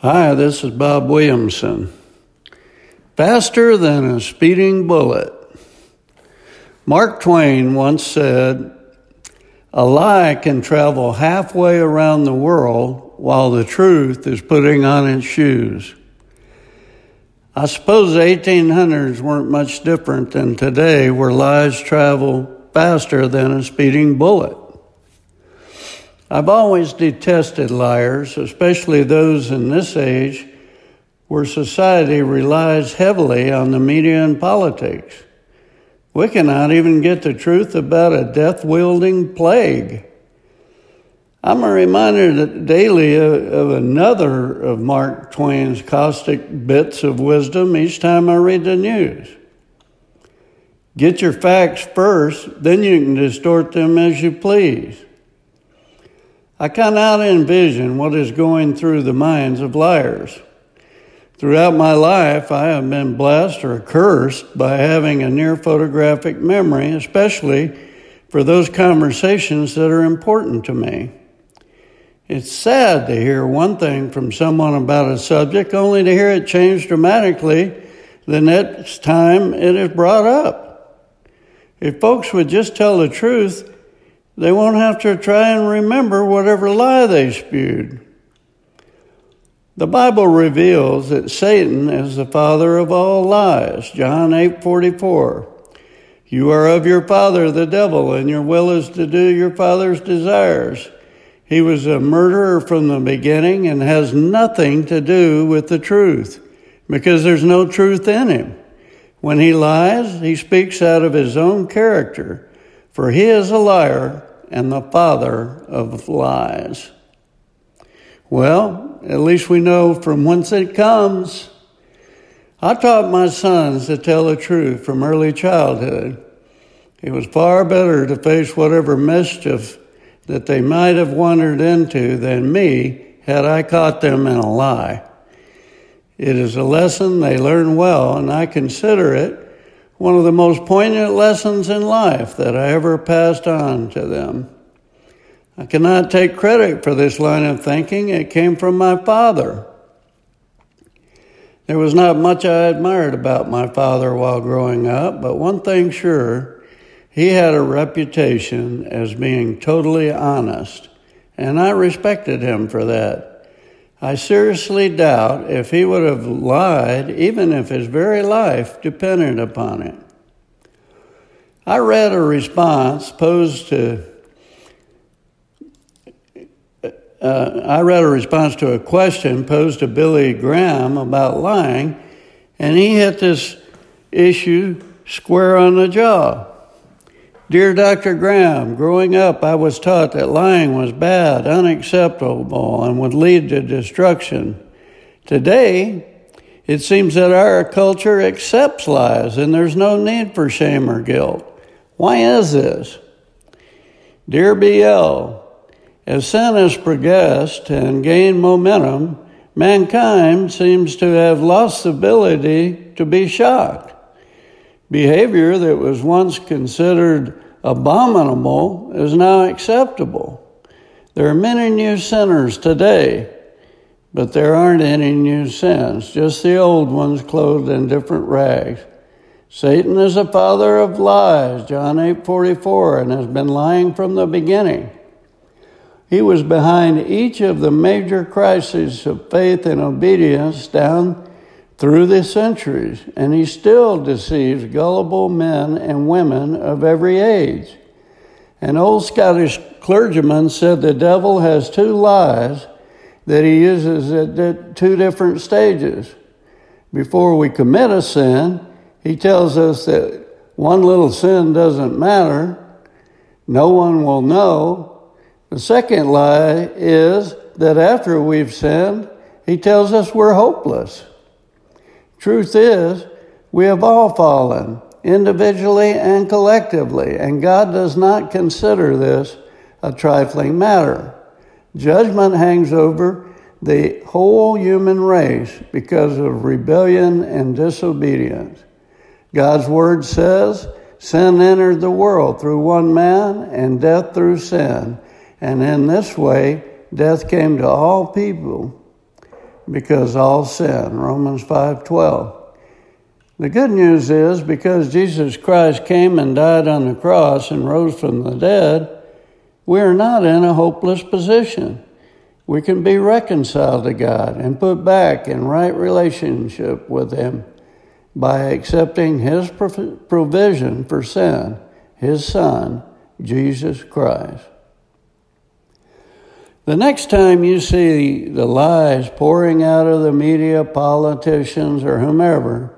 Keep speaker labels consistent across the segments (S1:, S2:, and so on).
S1: Hi, this is Bob Williamson. Faster than a speeding bullet. Mark Twain once said, A lie can travel halfway around the world while the truth is putting on its shoes. I suppose the 1800s weren't much different than today, where lies travel faster than a speeding bullet. I've always detested liars, especially those in this age where society relies heavily on the media and politics. We cannot even get the truth about a death wielding plague. I'm reminded daily of another of Mark Twain's caustic bits of wisdom each time I read the news. Get your facts first, then you can distort them as you please. I cannot envision what is going through the minds of liars. Throughout my life, I have been blessed or cursed by having a near photographic memory, especially for those conversations that are important to me. It's sad to hear one thing from someone about a subject only to hear it change dramatically the next time it is brought up. If folks would just tell the truth, they won't have to try and remember whatever lie they spewed. The Bible reveals that Satan is the father of all lies. John 8:44. You are of your father the devil and your will is to do your father's desires. He was a murderer from the beginning and has nothing to do with the truth because there's no truth in him. When he lies, he speaks out of his own character, for he is a liar and the father of lies. Well, at least we know from whence it comes. I taught my sons to tell the truth from early childhood. It was far better to face whatever mischief that they might have wandered into than me had I caught them in a lie. It is a lesson they learn well, and I consider it one of the most poignant lessons in life that I ever passed on to them. I cannot take credit for this line of thinking. It came from my father. There was not much I admired about my father while growing up, but one thing sure, he had a reputation as being totally honest, and I respected him for that. I seriously doubt if he would have lied, even if his very life depended upon it. I read a response posed to, uh, I read a response to a question posed to Billy Graham about lying, and he hit this issue square on the jaw. Dear Dr. Graham, growing up, I was taught that lying was bad, unacceptable, and would lead to destruction. Today, it seems that our culture accepts lies and there's no need for shame or guilt. Why is this? Dear BL, as sin has progressed and gained momentum, mankind seems to have lost the ability to be shocked. Behavior that was once considered abominable is now acceptable. There are many new sinners today, but there aren't any new sins, just the old ones clothed in different rags. Satan is the father of lies, John 8:44, and has been lying from the beginning. He was behind each of the major crises of faith and obedience down through the centuries, and he still deceives gullible men and women of every age. An old Scottish clergyman said the devil has two lies that he uses at two different stages. Before we commit a sin, he tells us that one little sin doesn't matter, no one will know. The second lie is that after we've sinned, he tells us we're hopeless. Truth is, we have all fallen, individually and collectively, and God does not consider this a trifling matter. Judgment hangs over the whole human race because of rebellion and disobedience. God's word says, Sin entered the world through one man, and death through sin. And in this way, death came to all people because all sin. Romans 5:12. The good news is because Jesus Christ came and died on the cross and rose from the dead, we are not in a hopeless position. We can be reconciled to God and put back in right relationship with Him by accepting His provision for sin, His Son, Jesus Christ. The next time you see the lies pouring out of the media, politicians, or whomever,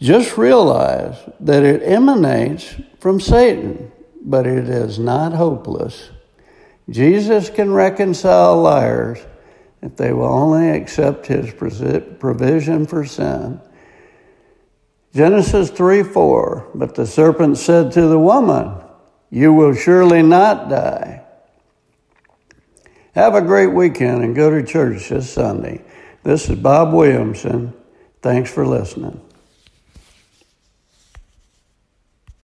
S1: just realize that it emanates from Satan, but it is not hopeless. Jesus can reconcile liars if they will only accept his provision for sin. Genesis 3 4. But the serpent said to the woman, You will surely not die. Have a great weekend and go to church this Sunday. This is Bob Williamson. Thanks for listening.